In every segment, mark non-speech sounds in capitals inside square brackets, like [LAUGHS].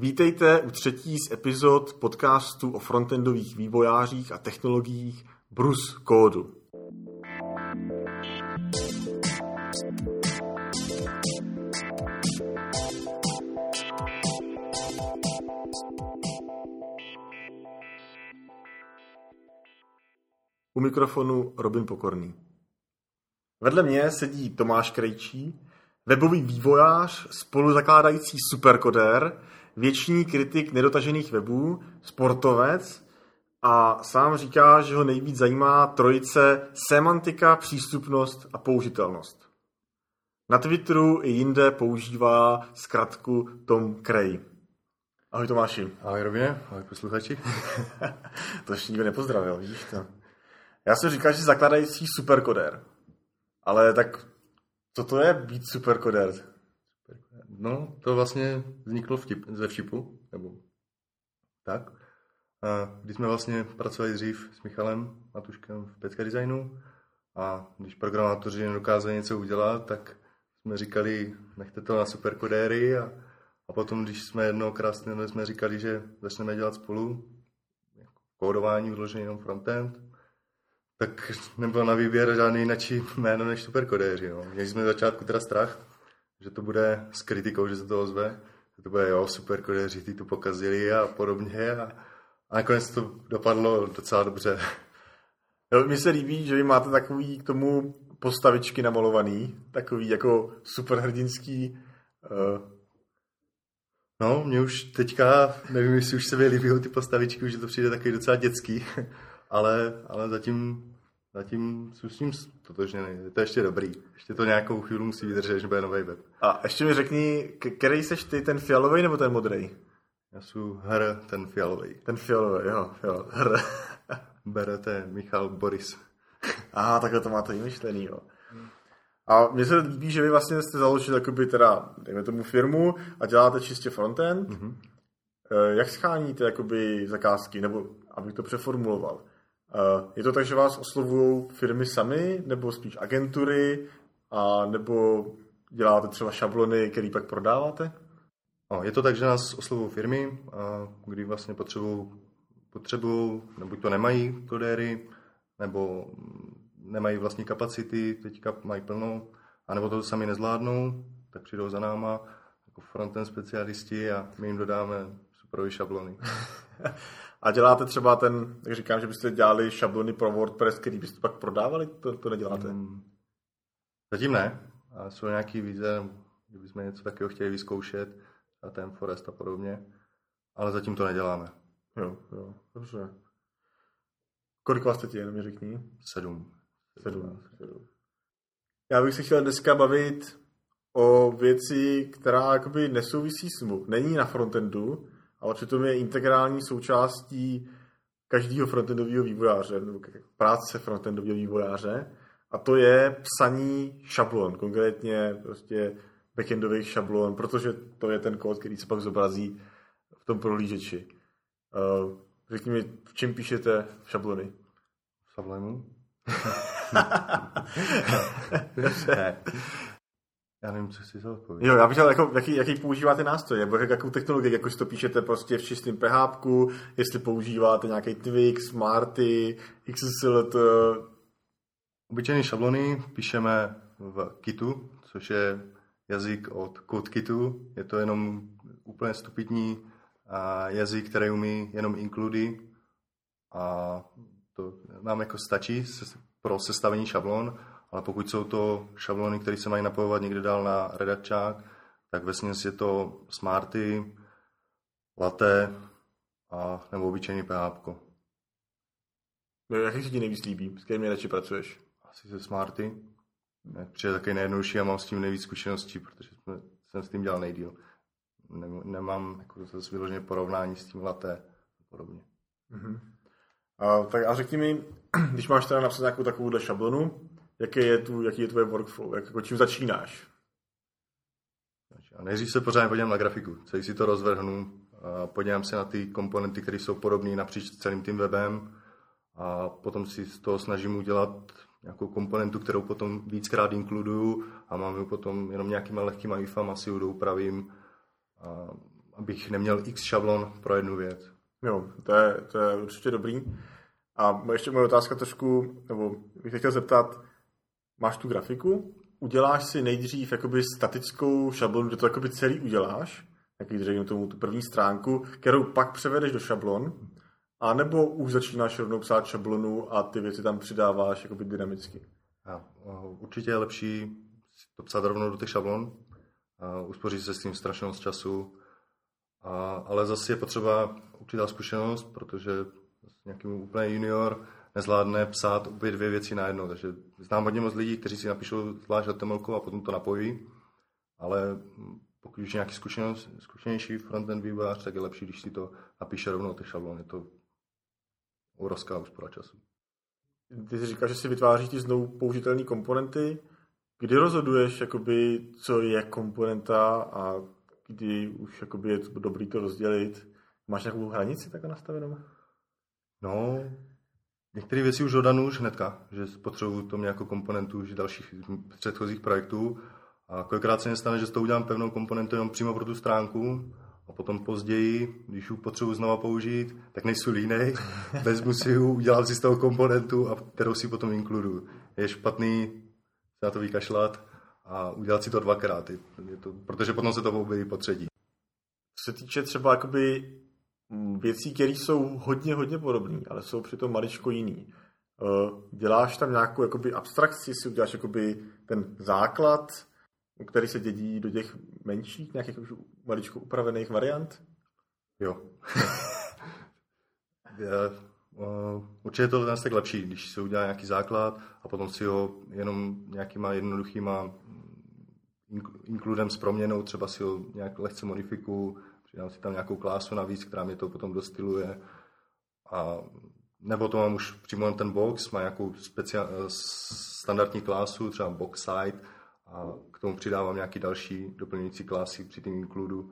Vítejte u třetí z epizod podcastu o frontendových vývojářích a technologiích Bruce Kódu. U mikrofonu Robin Pokorný. Vedle mě sedí Tomáš Krejčí, webový vývojář, spoluzakládající superkodér, věčný kritik nedotažených webů, sportovec a sám říká, že ho nejvíc zajímá trojice semantika, přístupnost a použitelnost. Na Twitteru i jinde používá zkratku Tom Cray. Ahoj Tomáši. Ahoj Robine, ahoj posluchači. [LAUGHS] to ještě nikdo nepozdravil, víš to. Já jsem říkal, že zakladající superkoder. Ale tak co to je být superkoder? No, to vlastně vzniklo vtip, ze všipu, nebo tak. A když jsme vlastně pracovali dřív s Michalem Matuškem v Pecka Designu a když programátoři nedokázali něco udělat, tak jsme říkali, nechte to na superkodéry a, a potom, když jsme jednou krásně jsme říkali, že začneme dělat spolu kódování vyložený jenom frontend, tak nebylo na výběr žádný jináčí jméno než superkodéři. No. Měli jsme začátku teda strach, že to bude s kritikou, že se to ozve, že to bude jo, superkodéři, ty tu pokazili a podobně a, a nakonec to dopadlo docela dobře. [LAUGHS] Mně se líbí, že vy máte takový k tomu postavičky namalovaný, takový jako superhrdinský uh... No, mě už teďka, nevím, jestli už se mi líbí ty postavičky, už to přijde takový docela dětský, [LAUGHS] ale, ale zatím Zatím jsem s ním totožněný. Je to ještě dobrý. Ještě to nějakou chvíli musí vydržet, než bude nový web. A ještě mi řekni, který seš ty, ten fialový nebo ten modrý? Já jsem hr, ten fialový. Ten fialový, jo, jo, hr. [LAUGHS] Berete Michal Boris. Aha, takhle to máte vymyšlený, jo. A mně se líbí, že vy vlastně jste založili jakoby teda, dejme tomu firmu a děláte čistě frontend. Mm-hmm. Jak scháníte jakoby zakázky, nebo abych to přeformuloval? Je to tak, že vás oslovují firmy sami, nebo spíš agentury, a nebo děláte třeba šablony, které pak prodáváte? No, je to tak, že nás oslovují firmy, a kdy vlastně potřebují, potřebují, nebo to nemají kodéry, nebo nemají vlastní kapacity, teďka mají plnou, anebo to sami nezvládnou, tak přijdou za náma jako frontend specialisti a my jim dodáme superové šablony. [LAUGHS] A děláte třeba ten, jak říkám, že byste dělali šablony pro WordPress, který byste pak prodávali? To, to neděláte? Hmm. Zatím ne. A jsou nějaký vize, kdybychom něco takového chtěli vyzkoušet, a ten Forest a podobně. Ale zatím to neděláme. Jo, jo, dobře. Kolik vás teď je, jenom mi řekni? Sedm. Sedm. Sedm. Já bych se chtěl dneska bavit o věci, která jakoby nesouvisí s. Není na frontendu, ale přitom je integrální součástí každého frontendového vývojáře, nebo práce frontendového vývojáře, a to je psaní šablon, konkrétně prostě backendových šablon, protože to je ten kód, který se pak zobrazí v tom prohlížeči. Uh, řekni mi, v čem píšete šablony? V Sublime? [LAUGHS] [LAUGHS] Já nevím, co si to odpovědět. Jo, já bych chtěl, jako, jaký, jaký používáte nástroje, nebo jakou technologii, jako si to píšete prostě v čistém PHP, jestli používáte nějaký Twix, Smarty, XSLT. Obyčejné šablony píšeme v Kitu, což je jazyk od CodeKitu. Je to jenom úplně stupidní jazyk, který umí jenom inkludy a to nám jako stačí pro sestavení šablon ale pokud jsou to šablony, které se mají napojovat někde dál na redačák, tak ve je to Smarty, Latte a nebo obyčejný PHP. No, jaký se ti nejvíc líbí? S kterým nejradši pracuješ? Asi se Smarty. Přijde taky nejjednodušší a mám s tím nejvíc zkušeností, protože jsem s tím dělal nejdíl. Nemám jako zase vyloženě porovnání s tím Latte a podobně. Mm-hmm. A, tak a řekni mi, [CLEARS THROAT] když máš teda napsat nějakou takovou šablonu, jaký je, tu, jaký je tvoje workflow, jak, jako čím začínáš? A nejdřív se pořádně podívám na grafiku, celý si to rozvrhnu, a podívám se na ty komponenty, které jsou podobné napříč celým tím webem a potom si z toho snažím udělat nějakou komponentu, kterou potom víckrát inkluduju a mám ji potom jenom nějakýma lehkýma ifama si ji doupravím, a abych neměl x šablon pro jednu věc. Jo, to je, to je určitě dobrý. A ještě moje otázka trošku, nebo bych chtěl zeptat, máš tu grafiku, uděláš si nejdřív jakoby statickou šablonu, kde to jakoby celý uděláš, jak řeknu tomu tu první stránku, kterou pak převedeš do šablon, a nebo už začínáš rovnou psát šablonu a ty věci tam přidáváš jakoby dynamicky? A, určitě je lepší to psát rovnou do těch šablon, a uspoří se s tím strašně moc času, a, ale zase je potřeba určitá zkušenost, protože nějaký úplně junior nezvládne psát obě dvě věci najednou. Takže znám hodně moc lidí, kteří si napíšou zvlášť HTML a potom to napojí, ale pokud už nějaký zkušenost, zkušenější frontend vývojář, tak je lepší, když si to napíše rovnou ty šablony. Je to obrovská úspora času. Ty jsi říkal, že si vytváříš ty znovu použitelné komponenty. Kdy rozhoduješ, jakoby, co je komponenta a kdy už jakoby, je dobrý to rozdělit? Máš nějakou hranici takhle nastavenou? No, některé věci už dodanu už hnedka, že potřebuju to jako komponentu už dalších předchozích projektů. A kolikrát se mi stane, že s to udělám pevnou komponentu jenom přímo pro tu stránku a potom později, když ji potřebuji znova použít, tak nejsou línej, [LAUGHS] vezmu si ji, udělám si z toho komponentu, a kterou si potom inkluduju. Je špatný se na to vykašlat a udělat si to dvakrát, je to, protože potom se to objeví po třetí. Co se týče třeba jakoby věcí, které jsou hodně, hodně podobné, ale jsou přitom maličko jiný. Eh, děláš tam nějakou jakoby abstrakci, si uděláš jakoby ten základ, který se dědí do těch menších, nějakých už maličko upravených variant? Jo. [LAUGHS] je, uh, určitě je to dnes tak lepší, když se udělá nějaký základ a potom si ho jenom nějakýma jednoduchýma inkludem s proměnou, třeba si ho nějak lehce modifikuju, přidám si tam nějakou klásu navíc, která mě to potom dostiluje. A nebo to mám už přímo ten box, má nějakou speciál, standardní klásu, třeba box site, a k tomu přidávám nějaký další doplňující klásy při tím inkludu,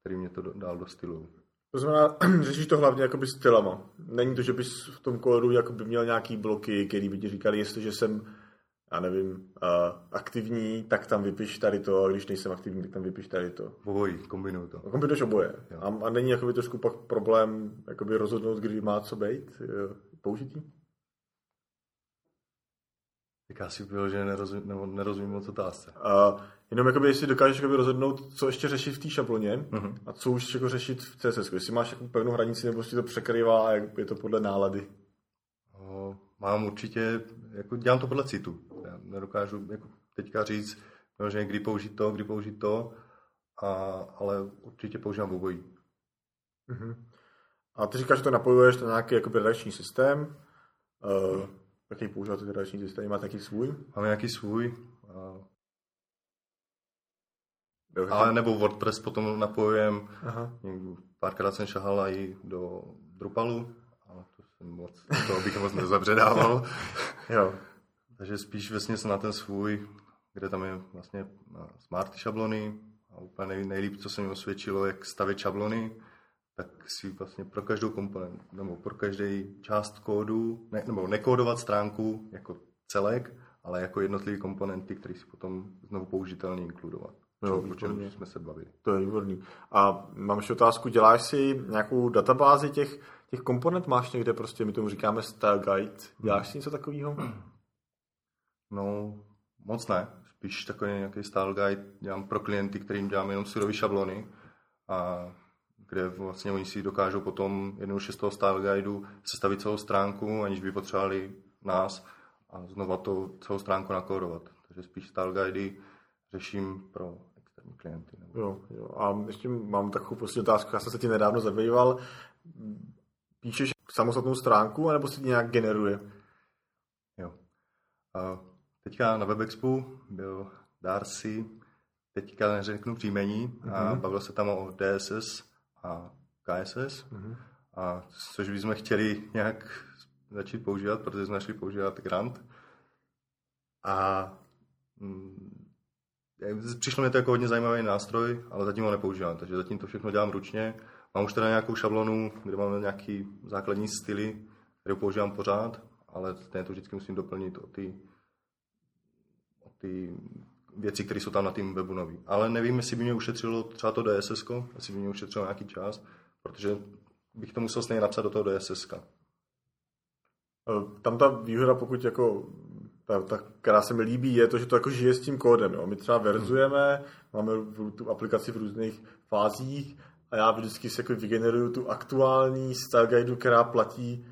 který mě to dál do stylu. To znamená, [CLEARS THROAT] řešíš to hlavně jakoby stylama. Není to, že bys v tom kódu měl nějaký bloky, který by ti říkali, jestliže jsem já nevím, uh, aktivní, tak tam vypiš tady to, a když nejsem aktivní, tak tam vypiš tady to. Obojí, kombinuju to. A kombinuješ oboje. A, a, není jakoby trošku pak problém jakoby rozhodnout, kdy má co být použití? Tak já si že nerozumím, nebo nerozumím moc otázce. Uh, jenom jakoby, jestli dokážeš jakoby rozhodnout, co ještě řešit v té šabloně uh-huh. a co už jako řešit v CSS. Jestli máš jako pevnou hranici, nebo si to překrývá a je to podle nálady. Uh, mám určitě, jako dělám to podle citu. Já nedokážu jako teďka říct, no, že kdy použít to, kdy použít to, a, ale určitě používám obojí. Uh-huh. A ty říkáš, že to napojuješ na nějaký jakoby redakční systém. Uh, Jaký používáte redakční systém? Máte nějaký svůj? Máme nějaký svůj. A... Ale nebo WordPress potom napojujem. Párkrát jsem šahal i do Drupalu, moc, to bych moc nezabředával. [LAUGHS] jo. Takže spíš vesně na ten svůj, kde tam je vlastně smart šablony a úplně nejlíp, co se mi osvědčilo, jak stavět šablony tak si vlastně pro každou komponent, nebo pro každý část kódu, ne, nebo nekódovat stránku jako celek, ale jako jednotlivé komponenty, které si potom znovu použitelně inkludovat. Jo, o čem jsme se bavili. To je výborný. A mám ještě otázku, děláš si nějakou databázi těch, těch komponent? Máš někde prostě, my tomu říkáme style guide. Děláš si něco takového? [CLEARS THROAT] No, moc ne. Spíš takový nějaký style guide dělám pro klienty, kterým dělám jenom surové šablony a kde vlastně oni si dokážou potom jednoduše z toho style guideu sestavit celou stránku, aniž by potřebovali nás a znova to celou stránku nakódovat. Takže spíš style guidey řeším pro externí klienty. Nebo... Jo, jo. A ještě mám takovou poslední otázku. Já jsem se ti nedávno zabýval. Píšeš samostatnou stránku, anebo si nějak generuje? Jo. A teďka na WebExpu byl Darcy, teďka neřeknu příjmení, mm-hmm. a mhm. bavil se tam o DSS a KSS, mm-hmm. a což bychom chtěli nějak začít používat, protože jsme šli používat Grant. A mm, přišlo mi to jako hodně zajímavý nástroj, ale zatím ho nepoužívám, takže zatím to všechno dělám ručně. Mám už teda nějakou šablonu, kde máme nějaký základní styly, kterou používám pořád, ale stejně to vždycky musím doplnit o ty, o ty věcí, které jsou tam na tým webu nový. Ale nevím, jestli by mě ušetřilo třeba to DSS, jestli by mě ušetřilo nějaký čas, protože bych to musel stejně napsat do toho DSS. Eh, tam ta výhoda, pokud jako ta, ta, která se mi líbí, je to, že to jako žije s tím kódem. Jo. My třeba verzujeme, hmm. máme tu aplikaci v různých fázích a já vždycky si jako vygeneruju tu aktuální style guide, která platí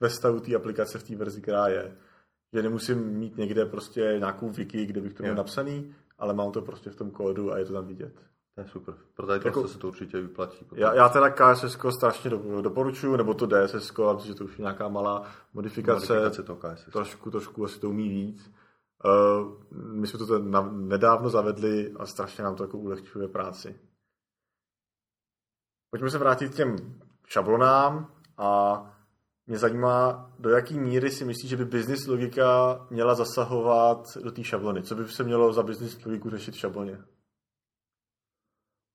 ve stavu té aplikace v té verzi, která je. Že nemusím mít někde prostě nějakou wiki, kde bych to měl napsaný, ale mám to prostě v tom kódu a je to tam vidět. To je super. Pro tady jako, se to určitě vyplatí. Já, já teda KSS strašně do, doporučuju, nebo to DSS, myslím, že to už je nějaká malá modifikace. Modifikace toho KSS. Trošku, trošku asi to umí víc. Uh, my jsme to nedávno zavedli a strašně nám to jako ulehčuje práci. Pojďme se vrátit k těm šablonám a mě zajímá, do jaký míry si myslíš, že by business logika měla zasahovat do té šablony. Co by se mělo za business logiku řešit v šabloně?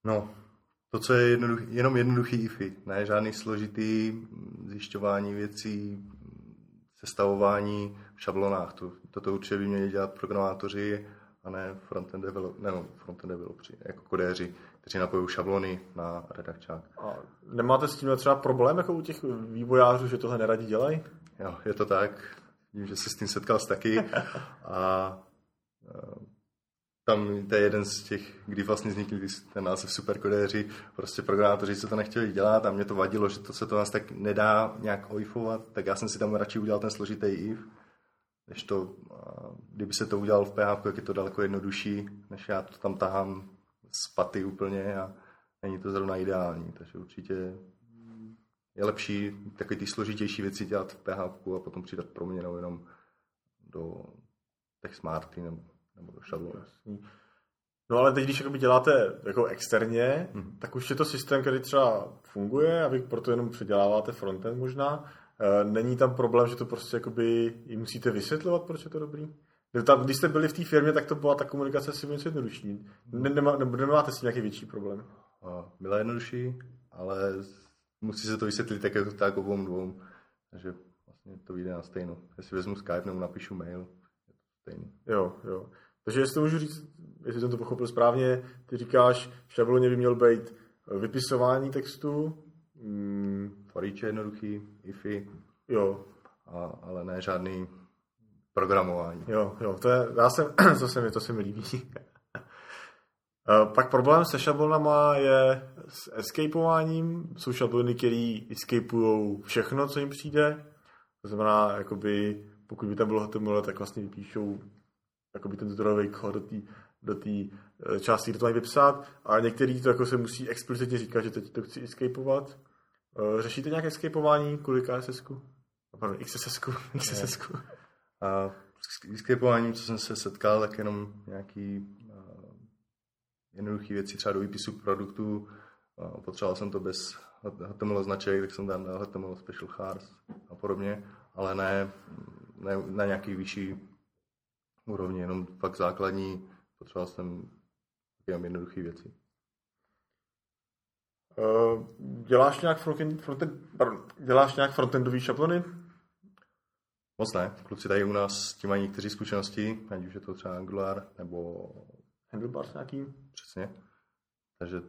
No, to, co je jednoduchý, jenom jednoduchý IFI, ne žádný složitý zjišťování věcí, sestavování v šablonách. To, toto určitě by měli dělat programátoři a ne frontend, develop, ne, no, frontend developři, jako kodéři, kteří napojují šablony na redakčák. A nemáte s tím třeba problém jako u těch vývojářů, že tohle neradi dělají? Jo, je to tak. Vím, že se s tím setkal taky. A tam to je jeden z těch, kdy vlastně vznikl ten název superkodéři, prostě programátoři se to nechtěli dělat a mě to vadilo, že to se to nás tak nedá nějak oifovat, tak já jsem si tam radši udělal ten složitý if, než to, kdyby se to udělal v PHP, jak je to daleko jednodušší, než já to tam tahám z paty úplně a není to zrovna ideální, takže určitě je lepší takové ty složitější věci dělat v PHP a potom přidat proměnou jenom do těch smarty nebo nebo do šablonu. No ale teď, když děláte jako externě, hmm. tak už je to systém, který třeba funguje a vy proto jenom předěláváte frontend možná. E, není tam problém, že to prostě jakoby jim musíte vysvětlovat, proč je to dobrý? Tam, když jste byli v té firmě, tak to byla ta komunikace asi něco jednodušší. Ne, nemá, ne, nemáte s tím nějaký větší problém? Byla jednodušší, ale musí se to vysvětlit tak, jako tak obou dvou. Takže vlastně to vyjde na stejno. Jestli vezmu Skype nebo napíšu mail, je to stejný. Jo, jo. Takže jestli to můžu říct, jestli jsem to pochopil správně, ty říkáš, v šabloně by měl být vypisování textu. Mm. Foríče jednoduchý, ify. Jo. A, ale ne žádný programování. Jo, jo, to je, já jsem, [CLEARS THROAT] to se mi, to se mi líbí. [LAUGHS] Pak problém se šablonama je s escapováním. Jsou šablony, které escapují všechno, co jim přijde. To znamená, jakoby, pokud by tam bylo HTML, tak vlastně vypíšou jakoby ten zdrojový kód do té do tý, eh, části, kde to mají vypsat a některý to jako se musí explicitně říkat, že teď to chci escapovat. Eh, řešíte nějaké escapování kvůli KSS-ku? Pardon, XSS-ku. XSS-ku. A s co jsem se setkal, tak jenom nějaký uh, jednoduché věci, třeba do výpisu produktů. Uh, potřeboval jsem to bez HTML značek, tak jsem tam dal HTML special chars a podobně, ale ne, ne na nějaký vyšší úrovni, jenom fakt základní, potřeboval jsem jenom jednoduché věci. Uh, děláš nějak frontend, frontend, pardon, děláš nějak frontendový šablony? Moc ne. Kluci tady u nás s tím mají někteří zkušenosti, ať už je to třeba Angular nebo... Handlebars nějaký? Přesně. Takže,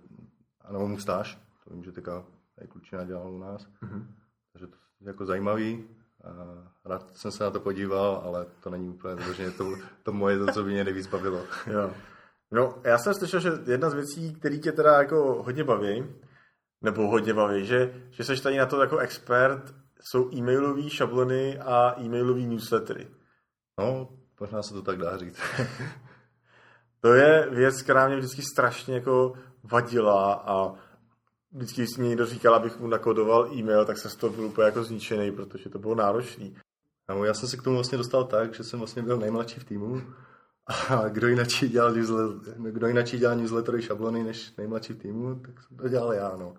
ano, Mustáž, to vím, že teďka tady klučina dělal u nás. Mm-hmm. Takže to je jako zajímavý. Rád jsem se na to podíval, ale to není úplně vyloženě to, to moje, to, co by mě nejvíc bavilo. Jo. No, já jsem slyšel, že jedna z věcí, které tě teda jako hodně baví, nebo hodně baví, že, že jsi tady na to jako expert, jsou e-mailové šablony a e-mailové newslettery. No, možná se to tak dá říct. [LAUGHS] to je věc, která mě vždycky strašně jako vadila a vždycky, když mi někdo říkal, abych mu nakodoval e-mail, tak se z toho byl úplně jako zničený, protože to bylo náročný. No, já jsem se k tomu vlastně dostal tak, že jsem vlastně byl nejmladší v týmu a kdo jinak dělal, newsletter, kdo jinak dělal newslettery šablony než nejmladší v týmu, tak jsem to dělal já. No.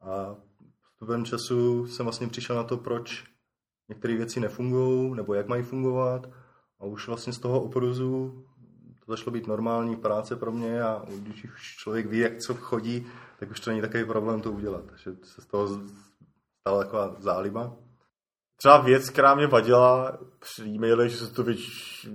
A postupem času jsem vlastně přišel na to, proč některé věci nefungují, nebo jak mají fungovat. A už vlastně z toho opruzu to začalo být normální práce pro mě a když už člověk ví, jak co chodí, tak už to není takový problém to udělat. Takže se z toho stala taková záliba. Třeba věc, která mě vadila při e že se to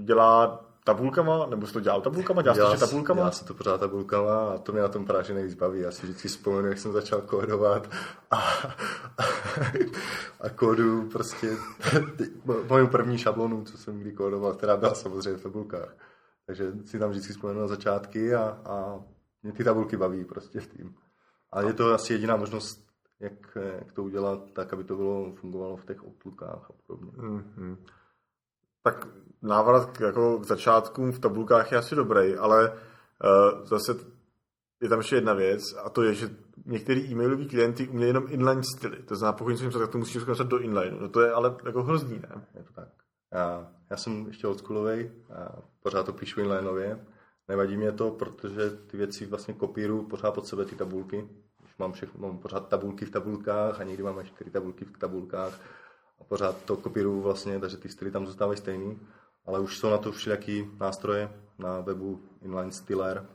dělá tabulkama, nebo jsi to dělal tabulkama, dělal jsi to tabulkama? Já se to pořád tabulkama a to mě na tom právě nejvíc baví. Já si vždycky vzpomenu, jak jsem začal kódovat a, a, a kódu prostě [LAUGHS] moju první šablonu, co jsem kdy kódoval, která byla samozřejmě v tabulkách. Takže si tam vždycky vzpomenu na začátky a, a mě ty tabulky baví prostě v tým. A je to asi jediná možnost, jak, jak to udělat tak, aby to bylo fungovalo v těch Outlookách a podobně. Mm-hmm. Tak návrat k, jako k začátkům v tabulkách je asi dobrý, ale uh, zase je tam ještě jedna věc a to je, že některý e-mailový klienty umějí jenom inline styly. To znamená, pokud něco tak to musíš zkoušet do inlineu. No to je ale jako hrozný, ne? Je to tak. Já, já jsem ještě oldschoolový a pořád to píšu inlineově. Nevadí mě to, protože ty věci vlastně kopíruju pořád pod sebe ty tabulky. Už mám, všechno, mám pořád tabulky v tabulkách a někdy mám čtyři tabulky v tabulkách a pořád to kopíruju vlastně, takže ty styly tam zůstávají stejný. Ale už jsou na to všelijaký nástroje na webu inline styler.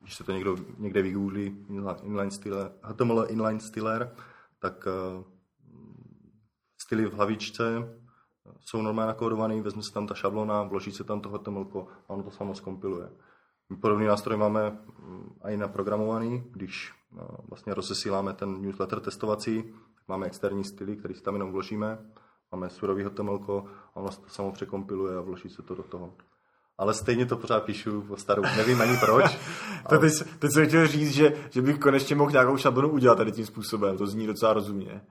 Když se to někdo někde vygooglí, inline styler, HTML inline styler, tak eh, styly v hlavičce jsou normálně nakódovaný, vezme se tam ta šablona, vloží se tam to HTML a ono to samo zkompiluje. Podobný nástroj máme mm, i naprogramovaný, když no, vlastně rozesíláme ten newsletter testovací, máme externí styly, který si tam jenom vložíme, máme surový HTML a ono se to samo překompiluje a vloží se to do toho. Ale stejně to pořád píšu po starou, nevím ani proč. [LAUGHS] ale... teď, teď jsem chtěl říct, že, že bych konečně mohl nějakou šablonu udělat tady tím způsobem, to zní docela rozumně.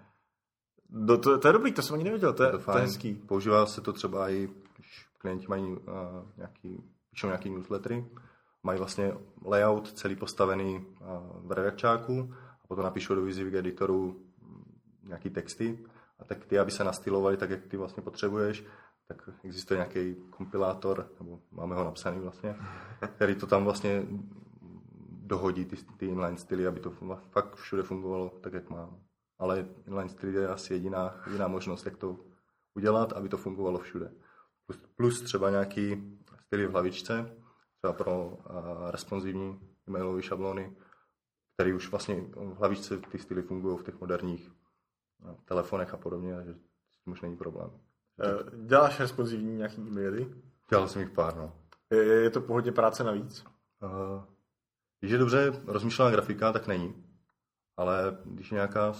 Do, to, to, je dobrý, to jsem ani nevěděl, to je, to, to je hezký. Používá se to třeba i, když klienti mají uh, nějaký, píšou nějaký newslettery, mají vlastně layout celý postavený uh, v redakčáku a potom napíšou do Visivik editoru nějaký texty a tak ty, aby se nastylovali tak, jak ty vlastně potřebuješ, tak existuje nějaký kompilátor, nebo máme ho napsaný vlastně, který to tam vlastně dohodí ty, ty inline styly, aby to fakt všude fungovalo tak, jak má ale inline street je asi jediná, jediná možnost, jak to udělat, aby to fungovalo všude. Plus, plus třeba nějaký styly v hlavičce, třeba pro uh, responsivní e-mailové šablony, které už vlastně v hlavičce ty styly fungují v těch moderních uh, telefonech a podobně, takže s tím už není problém. Uh, děláš responsivní nějaký e-maily? Dělal jsem jich pár, no. Je, je to pohodně práce navíc? Uh, když je dobře rozmýšlená grafika, tak není. Ale když je nějaká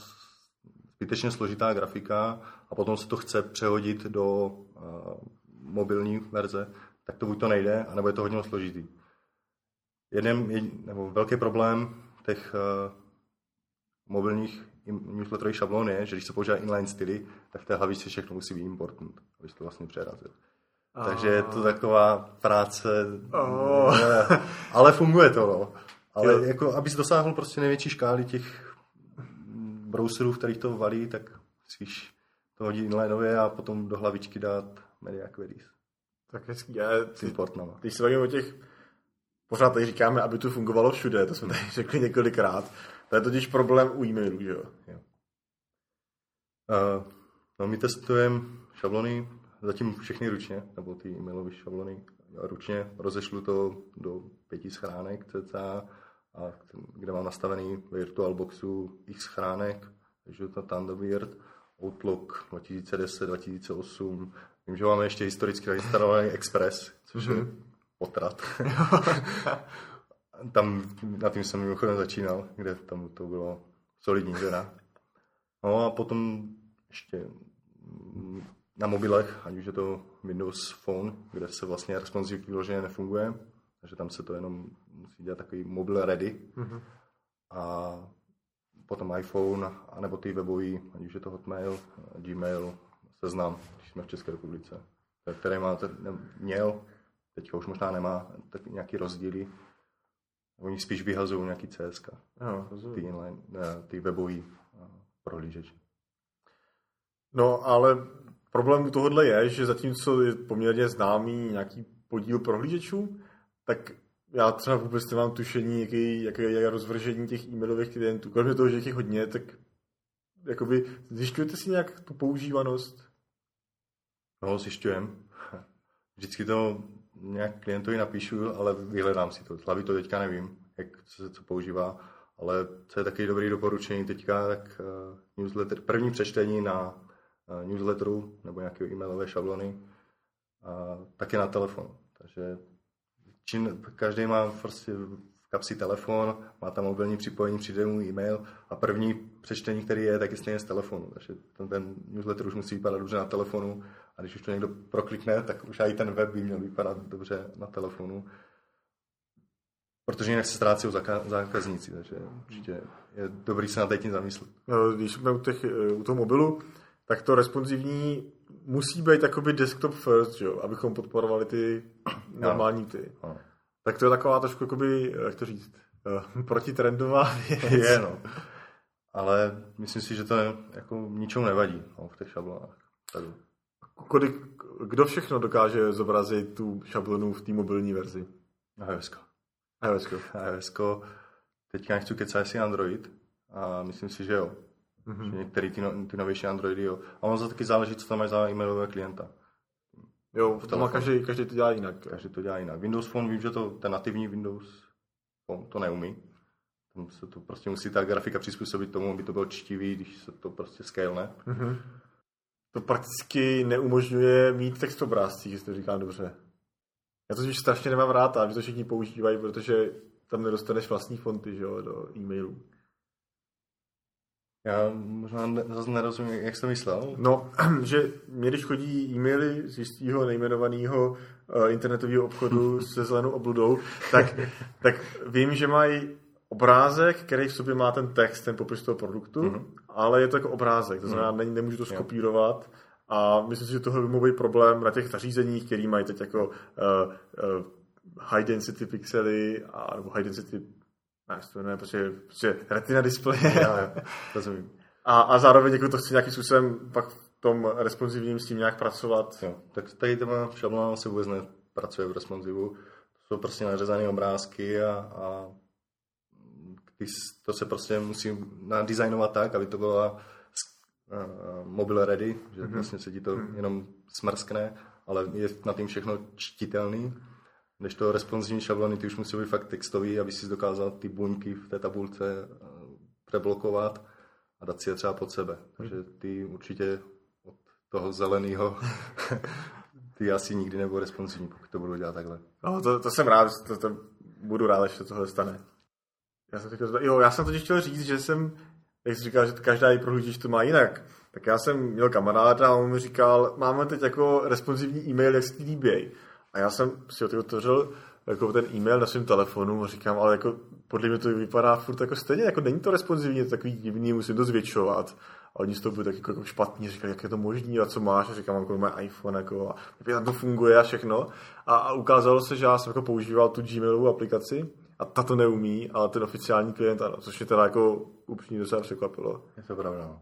zbytečně složitá grafika a potom se to chce přehodit do uh, mobilní verze, tak to buď to nejde, anebo je to hodně složitý. Jeden, nebo velký problém těch uh, mobilních newsletterových šablon je, že když se používá inline styly, tak v té hlavičce všechno musí být important, aby to vlastně přerazil. Oh. Takže je to taková práce, oh. ale funguje to, no. Ale jako, abys dosáhl prostě největší škály těch browserů, v kterých to valí, tak spíš to hodí inlineově a potom do hlavičky dát media queries. Tak hezký. Já, ty, když se bavíme o těch, pořád tady říkáme, aby to fungovalo všude, to jsme tady řekli několikrát. To je totiž problém u e-mailů, že jo? jo. Uh, no my testujeme šablony, zatím všechny ručně, nebo ty e-mailové šablony ručně. Rozešlu to do pěti schránek cca a kde mám nastavený VirtualBoxu x schránek, takže to Thunderbird, Outlook 2010, 2008. Vím, že máme ještě historicky nainstalovaný Express, což mm-hmm. je mhm. potrat. [LAUGHS] tam na tím jsem mimochodem začínal, kde tam to bylo solidní teda. No a potom ještě na mobilech, ať už je to Windows Phone, kde se vlastně responsive vyloženě nefunguje, takže tam se to jenom musí dělat takový mobile ready. Mm-hmm. A potom iPhone, anebo ty webový, ať už je to Hotmail, Gmail, seznam, když jsme v České republice, který má, měl, teďka už možná nemá, tak nějaký rozdíly. Oni spíš vyhazují nějaký CSK. No, ty, inline, ty webový prohlížeče. No, ale problém u tohohle je, že zatímco je poměrně známý nějaký podíl prohlížečů, tak já třeba vůbec nemám tušení, jaký, jaké je rozvržení těch e-mailových klientů. Kromě toho, že jich je hodně, tak jakoby zjišťujete si nějak tu používanost? No, zjišťujem. [LAUGHS] Vždycky to nějak klientovi napíšu, ale vyhledám si to. Hlavy to teďka nevím, jak co se co používá, ale co je taky dobrý doporučení teďka, tak uh, newsletter, první přečtení na uh, newsletteru nebo nějaké e-mailové šablony, uh, taky na telefon. Takže čin, každý má prostě v kapsi telefon, má tam mobilní připojení, přijde mu e-mail a první přečtení, který je, tak je stejně z telefonu. Takže ten, ten newsletter už musí vypadat dobře na telefonu a když už to někdo proklikne, tak už i ten web by měl vypadat dobře na telefonu. Protože jinak se ztrácí zákazníci, takže určitě je dobrý se na tím zamyslet. No, když jsme u, těch, u toho mobilu, tak to responsivní musí být jakoby desktop first, jo, abychom podporovali ty [CLEARS THROAT] normální ty. No. Tak to je taková trošku, jakoby, jak to říct, eh, protitrendová [LAUGHS] věc. Je, no. Ale myslím si, že to jako ničemu nevadí no, v těch šablonách. Tady. Kolik, kdo všechno dokáže zobrazit tu šablonu v té mobilní verzi? iOS. iOS. iOS. Teďka nechci kecat, jestli Android. A myslím si, že jo. Mm-hmm. Že některý ty, no, ty novější Androidy, jo. A ono za taky záleží, co tam máš za e-mailového klienta. Jo, v tom má každý, každý to dělá jinak. Každý to dělá jinak. Windows Phone, vím, že to, ten nativní Windows Phone to neumí. Tam se to prostě musí ta grafika přizpůsobit tomu, aby to bylo čtivý, když se to prostě scale. Mm-hmm. To prakticky neumožňuje mít text obrázcích, jestli to říkám dobře. Já to totiž strašně nemám rád, aby to všichni používají, protože tam nedostaneš vlastní fonty že jo, do e-mailů. Já možná ne, zase nerozumím, jak jsi to myslel. No, [CLEARS THROAT] že mě když chodí e-maily z jistého nejmenovaného uh, internetového obchodu [LAUGHS] se zelenou obludou, tak, tak vím, že mají obrázek, který v sobě má ten text, ten popis toho produktu, mm-hmm. ale je to jako obrázek, to znamená, mm-hmm. nemůžu to skopírovat. A myslím si, že tohle by mohl být problém na těch zařízeních, který mají teď jako uh, uh, high density pixely, a, nebo high density ne, to jmenuje prostě, prostě retina display. [LAUGHS] rozumím. A, a zároveň jako to chci nějakým způsobem pak v tom responsivním s tím nějak pracovat. Jo. Tak tady téma šablona se vůbec nepracuje v responsivu. To jsou prostě nařezané obrázky a, a to se prostě musí nadizajnovat tak, aby to byla uh, mobile ready, že mm-hmm. vlastně se ti to mm-hmm. jenom smrskne, ale je na tím všechno čtitelný. Než to responsivní šablony, ty už musí být fakt textový, aby si dokázal ty buňky v té tabulce eh, preblokovat a dát si je třeba pod sebe. Takže ty určitě od toho zeleného [LAUGHS] ty asi nikdy nebudou responsivní, pokud to budu dělat takhle. No, to, to jsem rád, to, to budu rád, že tohle stane. Já jsem, chtěl, jo, já jsem totiž chtěl říct, že jsem, jak jsi říkal, že každá i prohlížeč to má jinak, tak já jsem měl kamaráda a on mi říkal, máme teď jako responsivní e-mail, jak si líběj. A já jsem si otevřel jako ten e-mail na svém telefonu a říkám, ale jako podle mě to vypadá furt jako stejně, jako není to responsivní, je to takový divný, musím to zvětšovat. A oni z toho byli tak jako, jako špatní, říkali, jak je to možné a co máš, a říkám, jako má iPhone, jako, a jak to funguje a všechno. A, a, ukázalo se, že já jsem jako používal tu Gmailovou aplikaci a ta to neumí, ale ten oficiální klient ano, což mě teda jako upřímně docela překvapilo. Je to pravda,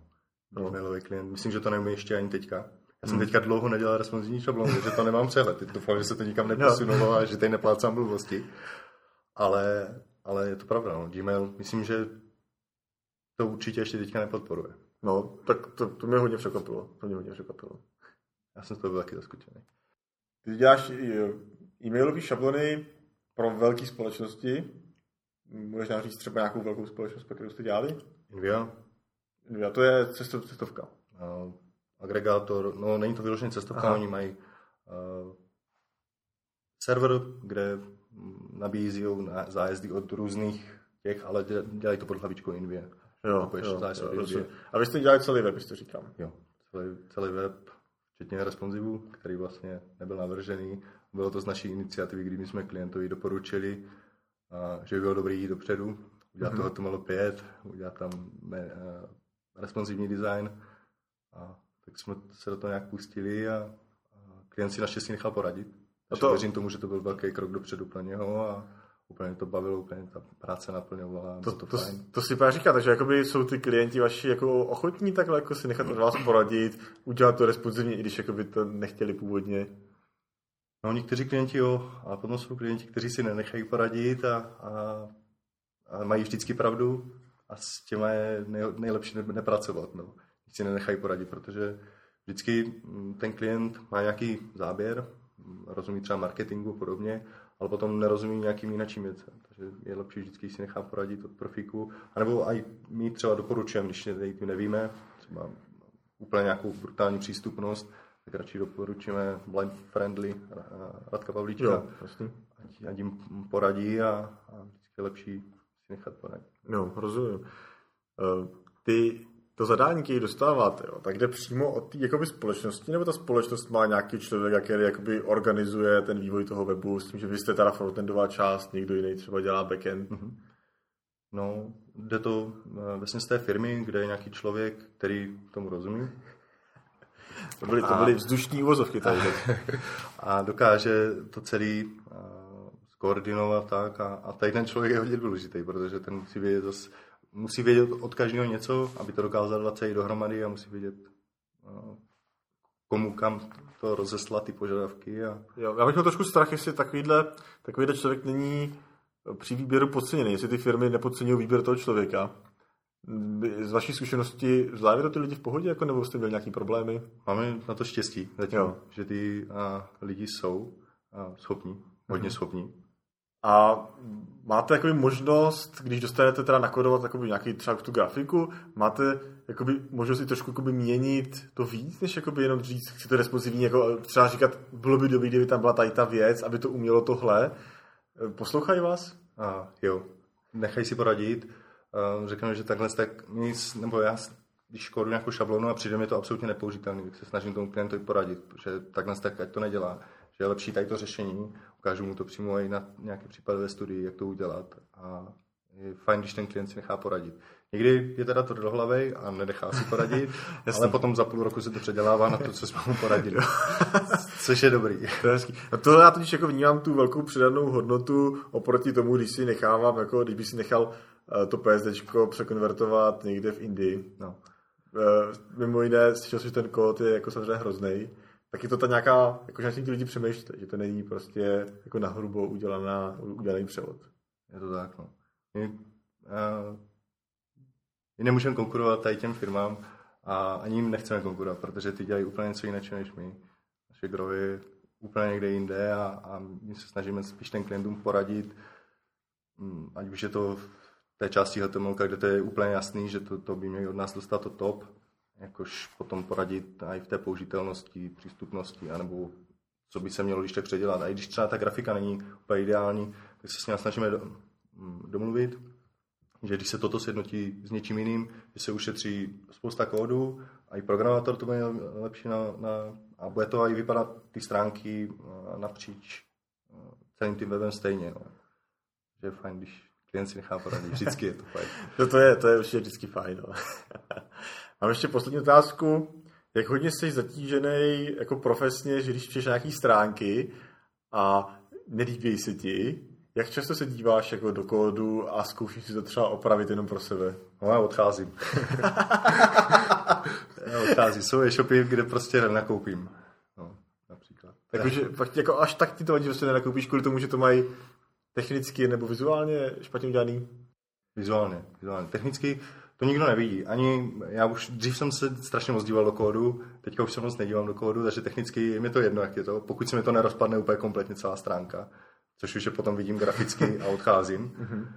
no. no. Klient, myslím, že to neumí ještě ani teďka. Já jsem hmm. teďka dlouho nedělal responsivní šablon, takže to nemám přehled. Teď doufám, že se to nikam neposunulo no. a že tady neplácám blbosti. Ale, ale je to pravda. No. Gmail, myslím, že to určitě ještě teďka nepodporuje. No, tak to, to mě hodně překvapilo. To mě hodně překvapilo. Já jsem to byl taky zaskočený. Ty děláš e-mailové šablony pro velké společnosti. Můžeš nám říct třeba nějakou velkou společnost, pro kterou jste dělali? Invia. Invia, to je cestov, cestovka. No, agregátor, no není to vyloženě cestovka, Aha. oni mají uh, server, kde nabízí zájezdy od různých těch, ale dělají to pod hlavičkou Invie. Jo, jo, jo, A vy jste dělali celý web, jste říkám. Jo, celý, celý web, včetně responsivu, který vlastně nebyl navržený. Bylo to z naší iniciativy, kdy my jsme klientovi doporučili, že by bylo dobrý jít dopředu, udělat mm-hmm. toho HTML 5, udělat tam uh, responsivní design a tak jsme se do toho nějak pustili a, a klient si naštěstí nechal poradit. A to... věřím tomu, že to byl velký krok dopředu pro něho a úplně to bavilo, úplně ta práce naplňovala. To, to, to, to si právě říká, takže jakoby jsou ty klienti vaši jako ochotní takhle jako si nechat od vás poradit, udělat to responsivně, i když jakoby to nechtěli původně. No někteří klienti jo, a potom jsou klienti, kteří si nenechají poradit a, a, a mají vždycky pravdu a s těma je nej, nejlepší nepracovat. No si nenechají poradit, protože vždycky mm, ten klient má nějaký záběr, mm, rozumí třeba marketingu a podobně, ale potom nerozumí nějakým jiným věcem. Takže je lepší vždycky si nechá poradit od profíku, anebo i my třeba doporučujeme, když nevíme, třeba úplně nějakou brutální přístupnost, tak radši doporučíme Blind Friendly Radka Pavlíčka. Jo, jasný. Ať, ať jim poradí a, a vždycky je lepší si nechat poradit. No, rozumím. Uh, ty to zadání, který dostáváte, jo, tak jde přímo od té jakoby, společnosti, nebo ta společnost má nějaký člověk, který jakoby, organizuje ten vývoj toho webu, s tím, že vy jste teda frontendová část, někdo jiný třeba dělá backend? Mm-hmm. No, jde to vlastně z té firmy, kde je nějaký člověk, který tomu rozumí. To byly, to byly vzdušní uvozovky tady. [LAUGHS] a dokáže to celý skoordinovat tak a, a tady ten člověk je hodně důležitý, protože ten musí vědět zase musí vědět od každého něco, aby to dokázal dát celý dohromady a musí vědět, komu kam to rozeslat ty požadavky. A... Jo, já bych měl trošku strach, jestli takovýhle, takovýhle člověk není při výběru podceněný, jestli ty firmy nepodceňují výběr toho člověka. Z vaší zkušenosti zvládají to ty lidi v pohodě, jako, nebo jste měli nějaký problémy? Máme na to štěstí, zatím, jo. že ty a, lidi jsou a, schopní, hodně mm-hmm. schopní. A máte jakoby možnost, když dostanete teda nakodovat jakoby nějaký třeba tu grafiku, máte jakoby možnost i trošku jakoby měnit to víc, než jakoby jenom říct, chci to responsivní, jako třeba říkat, bylo by dobrý, kdyby tam byla tady ta věc, aby to umělo tohle. Poslouchají vás? A, jo, nechají si poradit. Řekneme, že takhle tak nic, nebo já, když kódu nějakou šablonu a přijde mi to absolutně nepoužitelný, tak se snažím tomu klientovi poradit, protože takhle tak ať to nedělá že je lepší tady to řešení, ukážu mu to přímo i na nějaké případové studii, jak to udělat a je fajn, když ten klient si nechá poradit. Někdy je teda to do hlavy a nenechá si poradit, [LAUGHS] ale potom za půl roku se to předělává na to, co jsme mu poradili. [LAUGHS] Což je dobrý. To je hezký. A to já totiž jako vnímám tu velkou přidanou hodnotu oproti tomu, když si nechávám, jako když by si nechal to PSD překonvertovat někde v Indii. No. Uh, mimo jiné, slyšel že ten kód je jako samozřejmě hrozný tak je to ta nějaká, jakože na tím ty lidi přemýšlí, že to není prostě jako nahrubo udělaná, udělaný převod. Je to tak, no. My, uh, my nemůžeme konkurovat tady těm firmám a ani jim nechceme konkurovat, protože ty dělají úplně něco jiného než my. Naše grow je úplně někde jinde a, a my se snažíme spíš ten klientům poradit, hm, ať už je to té části HTML, kde to je úplně jasný, že to, to by měli od nás dostat to top, jakož potom poradit i v té použitelnosti, přístupnosti, anebo co by se mělo když tak předělat. A i když třeba ta grafika není úplně ideální, tak se s ním snažíme mm, domluvit, že když se toto sjednotí s něčím jiným, že se ušetří spousta kódu a i programátor to bude lepší na, na, a bude to i vypadat ty stránky napříč celým tím webem stejně. No. Že je fajn, když klient si nechá poradit. Vždycky je to fajn. No to je, to je určitě vždycky fajn. No. [LAUGHS] Mám ještě poslední otázku. Jak hodně jsi zatížený jako profesně, že když čteš nějaký stránky a nelíbí se ti, jak často se díváš jako do kódu a zkoušíš si to třeba opravit jenom pro sebe? No já odcházím. [LAUGHS] já odcházím. Jsou e-shopy, kde prostě nenakoupím. No, například. Takže fakt jako až tak ti to vadí, že se nenakoupíš kvůli tomu, že to mají technicky nebo vizuálně špatně udělaný? Vizuálně. vizuálně. Technicky to nikdo nevidí. Ani já už dřív jsem se strašně moc díval do kódu, teďka už se moc nedívám do kódu, takže technicky je mi to jedno, jak je to, pokud se mi to nerozpadne úplně kompletně celá stránka, což už je potom vidím graficky a odcházím. [LAUGHS] Mhm.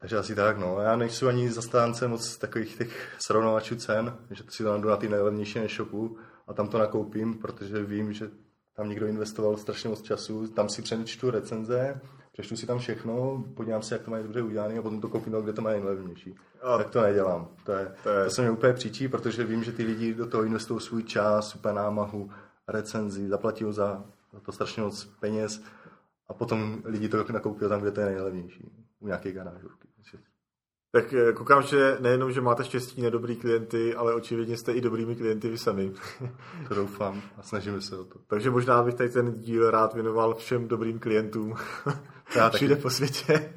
takže asi tak, no. Já nejsem ani zastánce moc takových těch srovnávačů cen, že si to na ty nejlevnější e-shopu a tam to nakoupím, protože vím, že tam někdo investoval strašně moc času, tam si přečtu recenze, přečtu si tam všechno, podívám se, jak to mají dobře udělané a potom to koupím kde to mají nejlevnější. A tak to nedělám. To, je, to, je... to se mi úplně příčí, protože vím, že ty lidi do toho investují svůj čas, super námahu, recenzi, zaplatí za, za to strašně moc peněz a potom lidi to nakoupí tam, kde to je nejlevnější, u nějaké garážovky. Tak eh, koukám, že nejenom, že máte štěstí na dobrý klienty, ale očividně jste i dobrými klienty vy sami. To [LAUGHS] doufám a snažíme se o to. Takže možná bych tady ten díl rád věnoval všem dobrým klientům. [LAUGHS] Já všude po světě.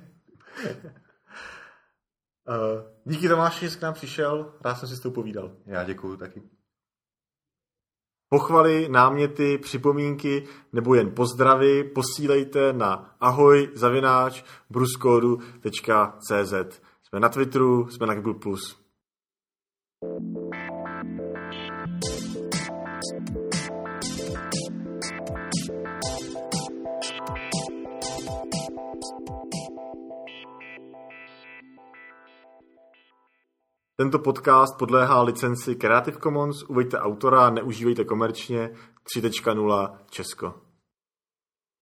Uh, [LAUGHS] díky Tomáši, že k nám přišel, rád jsem si s tou povídal. Já děkuju taky. Pochvaly, náměty, připomínky nebo jen pozdravy posílejte na ahoj zavináč bruskodu.cz Jsme na Twitteru, jsme na Google+. Tento podcast podléhá licenci Creative Commons, uveďte autora, neužívejte komerčně 3.0 Česko.